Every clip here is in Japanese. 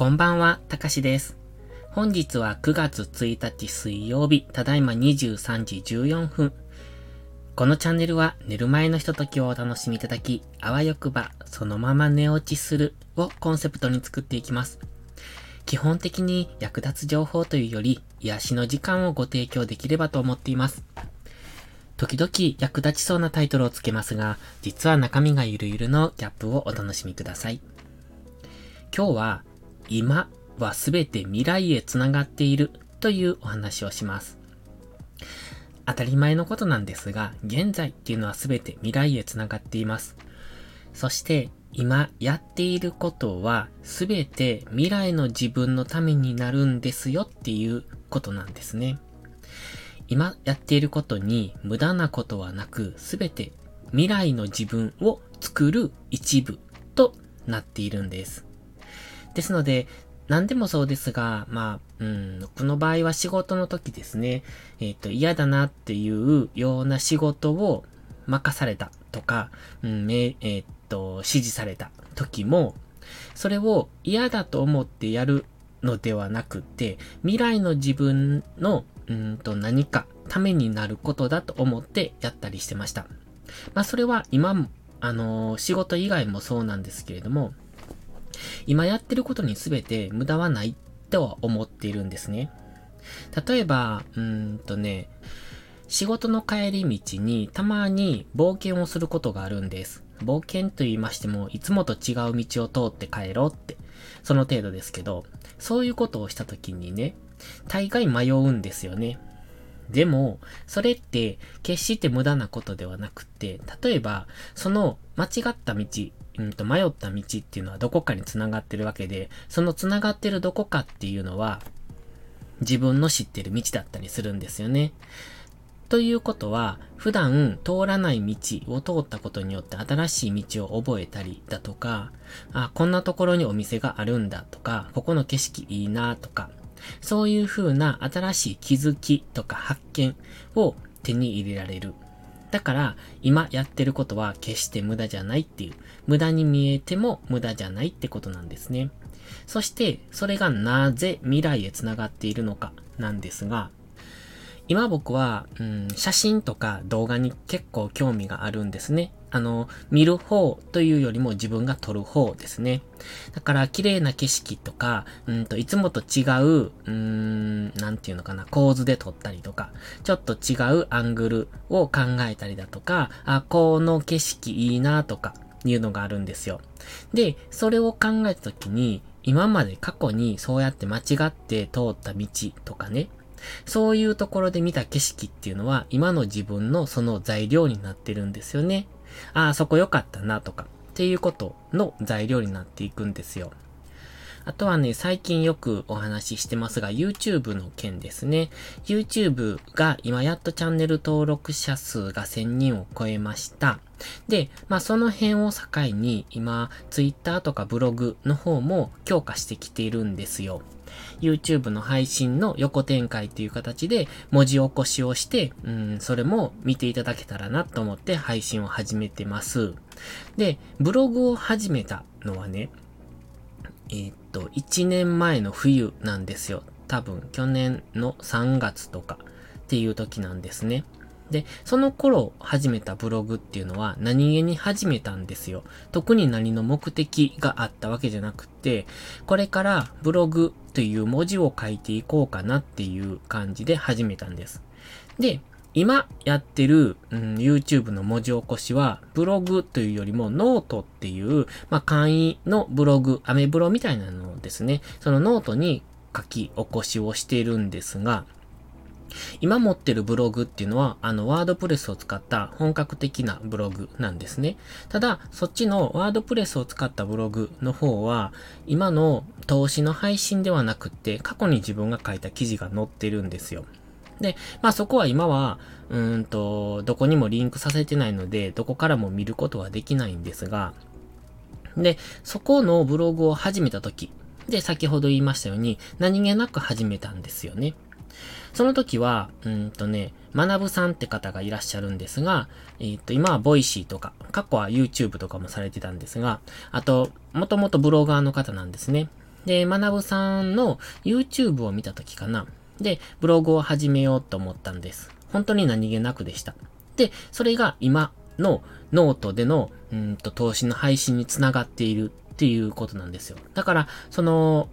こんばんは、たかしです。本日は9月1日水曜日、ただいま23時14分。このチャンネルは寝る前のひとときをお楽しみいただき、あわよくばそのまま寝落ちするをコンセプトに作っていきます。基本的に役立つ情報というより、癒しの時間をご提供できればと思っています。時々役立ちそうなタイトルをつけますが、実は中身がゆるゆるのギャップをお楽しみください。今日は今はすべて未来へつながっているというお話をします。当たり前のことなんですが、現在っていうのはすべて未来へつながっています。そして今やっていることはすべて未来の自分のためになるんですよっていうことなんですね。今やっていることに無駄なことはなく、すべて未来の自分を作る一部となっているんです。ですので、何でもそうですが、まあ、うん、この場合は仕事の時ですね、えっ、ー、と、嫌だなっていうような仕事を任されたとか、うん、えっ、ー、と、指示された時も、それを嫌だと思ってやるのではなくて、未来の自分の、うんと何かためになることだと思ってやったりしてました。まあそれは今も、あのー、仕事以外もそうなんですけれども、今やってることに全て無駄はないとは思っているんですね。例えば、うんとね、仕事の帰り道にたまに冒険をすることがあるんです。冒険と言いましても、いつもと違う道を通って帰ろうって、その程度ですけど、そういうことをした時にね、大概迷うんですよね。でも、それって決して無駄なことではなくて、例えば、その間違った道、うんと迷った道っていうのはどこかに繋がってるわけで、その繋がってるどこかっていうのは、自分の知ってる道だったりするんですよね。ということは、普段通らない道を通ったことによって新しい道を覚えたりだとか、あ、こんなところにお店があるんだとか、ここの景色いいなとか、そういう風な新しい気づきとか発見を手に入れられる。だから、今やってることは決して無駄じゃないっていう、無駄に見えても無駄じゃないってことなんですね。そして、それがなぜ未来へ繋がっているのかなんですが、今僕は、うん、写真とか動画に結構興味があるんですね。あの、見る方というよりも自分が撮る方ですね。だから、綺麗な景色とか、うんと、いつもと違う、うーん、なんていうのかな、構図で撮ったりとか、ちょっと違うアングルを考えたりだとか、あ、この景色いいなとか、いうのがあるんですよ。で、それを考えたときに、今まで過去にそうやって間違って通った道とかね、そういうところで見た景色っていうのは、今の自分のその材料になってるんですよね。ああ、そこ良かったなとか、っていうことの材料になっていくんですよ。あとはね、最近よくお話ししてますが、YouTube の件ですね。YouTube が今やっとチャンネル登録者数が1000人を超えました。で、まあその辺を境に今、Twitter とかブログの方も強化してきているんですよ。YouTube の配信の横展開っていう形で文字起こしをして、うん、それも見ていただけたらなと思って配信を始めてます。で、ブログを始めたのはね、えー、っと、1年前の冬なんですよ。多分、去年の3月とかっていう時なんですね。で、その頃始めたブログっていうのは何気に始めたんですよ。特に何の目的があったわけじゃなくて、これからブログという文字を書いていこうかなっていう感じで始めたんです。で、今やってる、うん、YouTube の文字起こしは、ブログというよりもノートっていう、まあ、簡易のブログ、アメブロみたいなのですね。そのノートに書き起こしをしてるんですが、今持ってるブログっていうのは、あの、 WordPress を使った本格的なブログなんですね。ただ、そっちの WordPress を使ったブログの方は、今の投資の配信ではなくって、過去に自分が書いた記事が載ってるんですよ。で、まあそこは今は、うんと、どこにもリンクさせてないので、どこからも見ることはできないんですが、で、そこのブログを始めた時、で、先ほど言いましたように、何気なく始めたんですよね。その時は、うんとね、学さんって方がいらっしゃるんですが、えっ、ー、と、今は Voicy とか、過去は YouTube とかもされてたんですが、あと、もともとブロガーの方なんですね。で、学さんの YouTube を見た時かな。で、ブログを始めようと思ったんです。本当に何気なくでした。で、それが今のノートでの、うんと、投資の配信につながっているっていうことなんですよ。だから、その、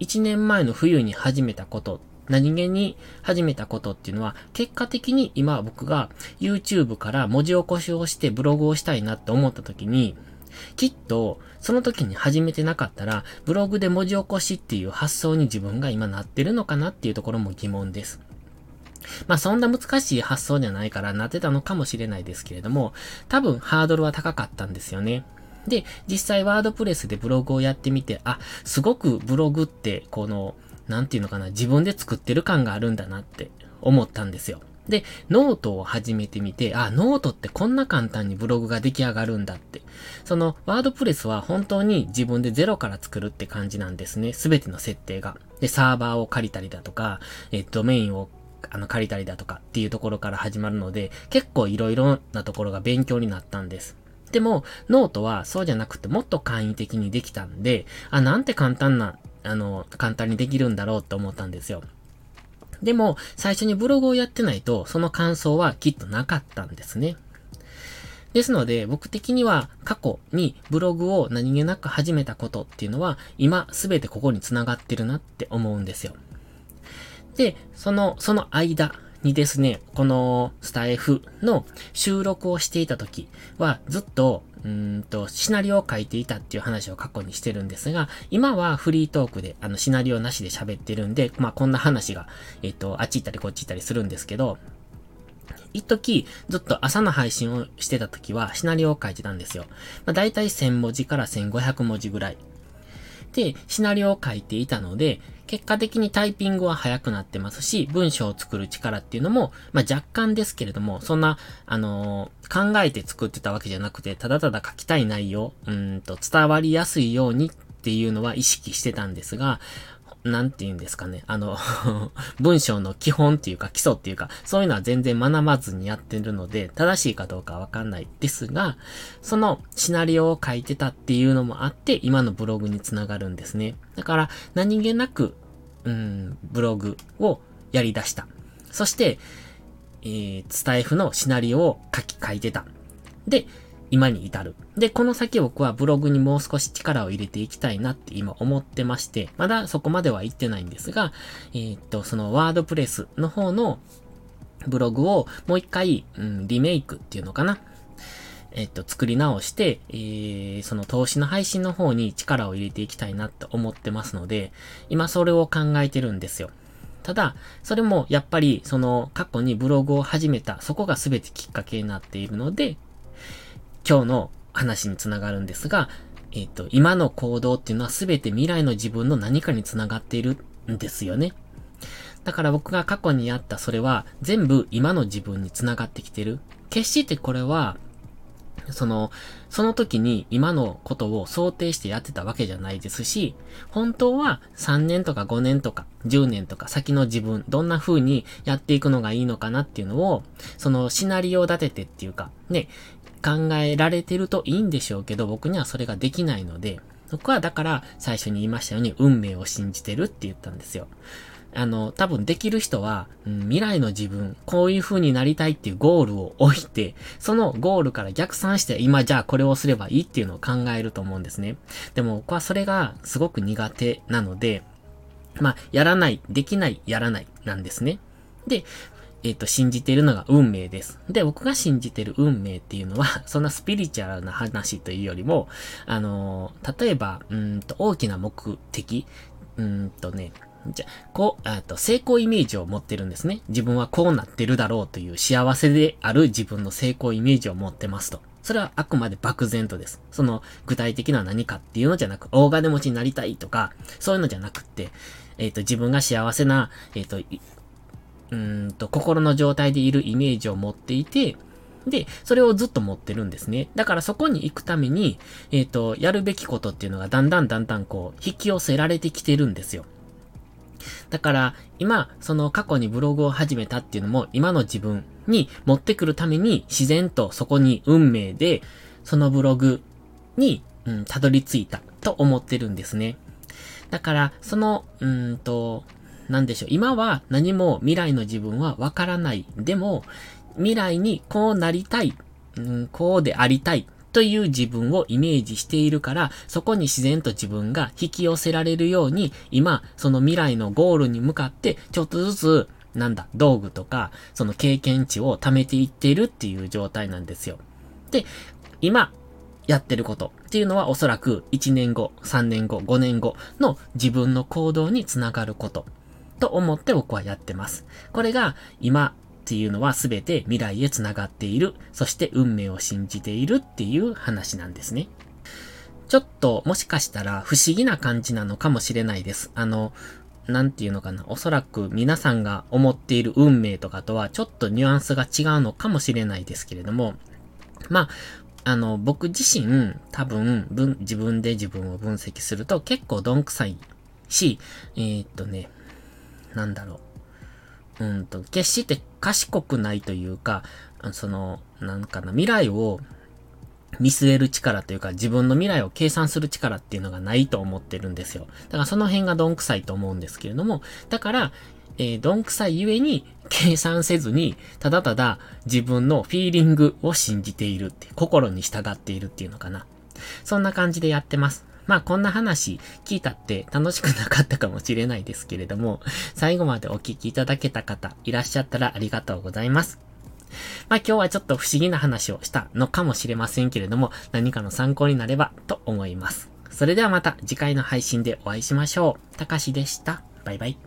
1年前の冬に始めたこと何気に始めたことっていうのは、結果的に今僕が YouTube から文字起こしをしてブログをしたいなって思った時に、きっと、その時に始めてなかったら、ブログで文字起こしっていう発想に自分が今なってるのかなっていうところも疑問です。まあそんな難しい発想じゃないからなってたのかもしれないですけれども、多分ハードルは高かったんですよね。で、実際 WordPress でブログをやってみて、あ、すごくブログって、この、なんていうのかな、自分で作ってる感があるんだなって思ったんですよ。で、ノートを始めてみて、あ、ノートってこんな簡単にブログが出来上がるんだって。その、 WordPress は本当に自分でゼロから作るって感じなんですね。すべての設定が。で、サーバーを借りたりだとか、えドメインをあの、借りたりだとかっていうところから始まるので、結構いろいろなところが勉強になったんです。でも、ノートはそうじゃなくてもっと簡易的にできたんで、あ、なんて簡単な、あの、簡単にできるんだろうって思ったんですよ。でも、最初にブログをやってないと、その感想はきっとなかったんですね。ですので、僕的には過去にブログを何気なく始めたことっていうのは、今すべてここに繋がってるなって思うんですよ。で、その、その間、にですね、このスタイフの収録をしていた時はずっと、うんと、シナリオを書いていたっていう話を過去にしてるんですが、今はフリートークで、あの、シナリオなしで喋ってるんで、まあ、こんな話が、えっ、と、あっち行ったりこっち行ったりするんですけど、一時、ずっと朝の配信をしてた時は、シナリオを書いてたんですよ。まあ、だいたい1000文字から1500文字ぐらい。で、シナリオを書いていたので、結果的にタイピングは早くなってますし、文章を作る力っていうのも、まあ、若干ですけれども、そんな、あのー、考えて作ってたわけじゃなくて、ただただ書きたい内容、うんと伝わりやすいようにっていうのは意識してたんですが、なんて言うんですかね。あの 文章の基本っていうか基礎っていうか、そういうのは全然学ばずにやってるので、正しいかどうかわかんないですが、そのシナリオを書いてたっていうのもあって、今のブログにつながるんですね。だから、何気なく、うん、ブログをやり出した。そして、えー、スタイフのシナリオを書き、書いてた。で、今に至る。で、この先僕はブログにもう少し力を入れていきたいなって今思ってまして、まだそこまでは行ってないんですが、えー、っと、そのワードプレスの方のブログをもう一回、うん、リメイクっていうのかな。えっと、作り直して、えー、その投資の配信の方に力を入れていきたいなって思ってますので、今それを考えてるんですよ。ただ、それもやっぱりその過去にブログを始めた、そこが全てきっかけになっているので、今日の話につながるんですが、えっ、ー、と、今の行動っていうのは全て未来の自分の何かにつながっているんですよね。だから僕が過去にやったそれは全部今の自分につながってきてる。決してこれは、その、その時に今のことを想定してやってたわけじゃないですし、本当は3年とか5年とか10年とか先の自分、どんな風にやっていくのがいいのかなっていうのを、そのシナリオを立ててっていうか、ね、考えられてるといいんでしょうけど、僕にはそれができないので、僕はだから最初に言いましたように運命を信じてるって言ったんですよ。あの、多分できる人は、うん、未来の自分、こういう風になりたいっていうゴールを置いて、そのゴールから逆算して、今じゃあこれをすればいいっていうのを考えると思うんですね。でも僕はそれがすごく苦手なので、まあ、やらない、できない、やらないなんですね。で、えっ、ー、と、信じているのが運命です。で、僕が信じている運命っていうのは、そんなスピリチュアルな話というよりも、あのー、例えば、うんと、大きな目的、うんとね、じゃ、こう、あと、成功イメージを持ってるんですね。自分はこうなってるだろうという幸せである自分の成功イメージを持ってますと。それはあくまで漠然とです。その具体的な何かっていうのじゃなく、大金持ちになりたいとか、そういうのじゃなくって、えっ、ー、と、自分が幸せな、えっ、ー、と、うんと、心の状態でいるイメージを持っていて、で、それをずっと持ってるんですね。だからそこに行くために、えっ、ー、と、やるべきことっていうのがだんだんだんだんこう、引き寄せられてきてるんですよ。だから、今、その過去にブログを始めたっていうのも、今の自分に持ってくるために、自然とそこに運命で、そのブログに、うん、たどり着いたと思ってるんですね。だから、その、うんと、なんでしょう。今は何も未来の自分はわからない。でも、未来にこうなりたい、うん、こうでありたいという自分をイメージしているから、そこに自然と自分が引き寄せられるように、今、その未来のゴールに向かって、ちょっとずつ、なんだ、道具とか、その経験値を貯めていっているっていう状態なんですよ。で、今、やってることっていうのはおそらく1年後、3年後、5年後の自分の行動につながることと思って僕はやってます。これが今っていうのは全て未来へ繋がっている、そして運命を信じているっていう話なんですね。ちょっともしかしたら不思議な感じなのかもしれないです。あの、なんていうのかな。おそらく皆さんが思っている運命とかとはちょっとニュアンスが違うのかもしれないですけれども、まあ、あの、僕自身、多分、自分で自分を分析すると結構どんくさいし、えー、っとね、なんだろう。うんと、決して賢くないというか、その、なんかな、未来を見据える力というか、自分の未来を計算する力っていうのがないと思ってるんですよ。だからその辺がどんくさいと思うんですけれども、だから、えー、どんくさいゆえに、計算せずに、ただただ自分のフィーリングを信じているって、心に従っているっていうのかな。そんな感じでやってます。まあこんな話聞いたって楽しくなかったかもしれないですけれども、最後までお聞きいただけた方いらっしゃったらありがとうございます。まあ今日はちょっと不思議な話をしたのかもしれませんけれども、何かの参考になればと思います。それではまた次回の配信でお会いしましょう。たかしでした。バイバイ。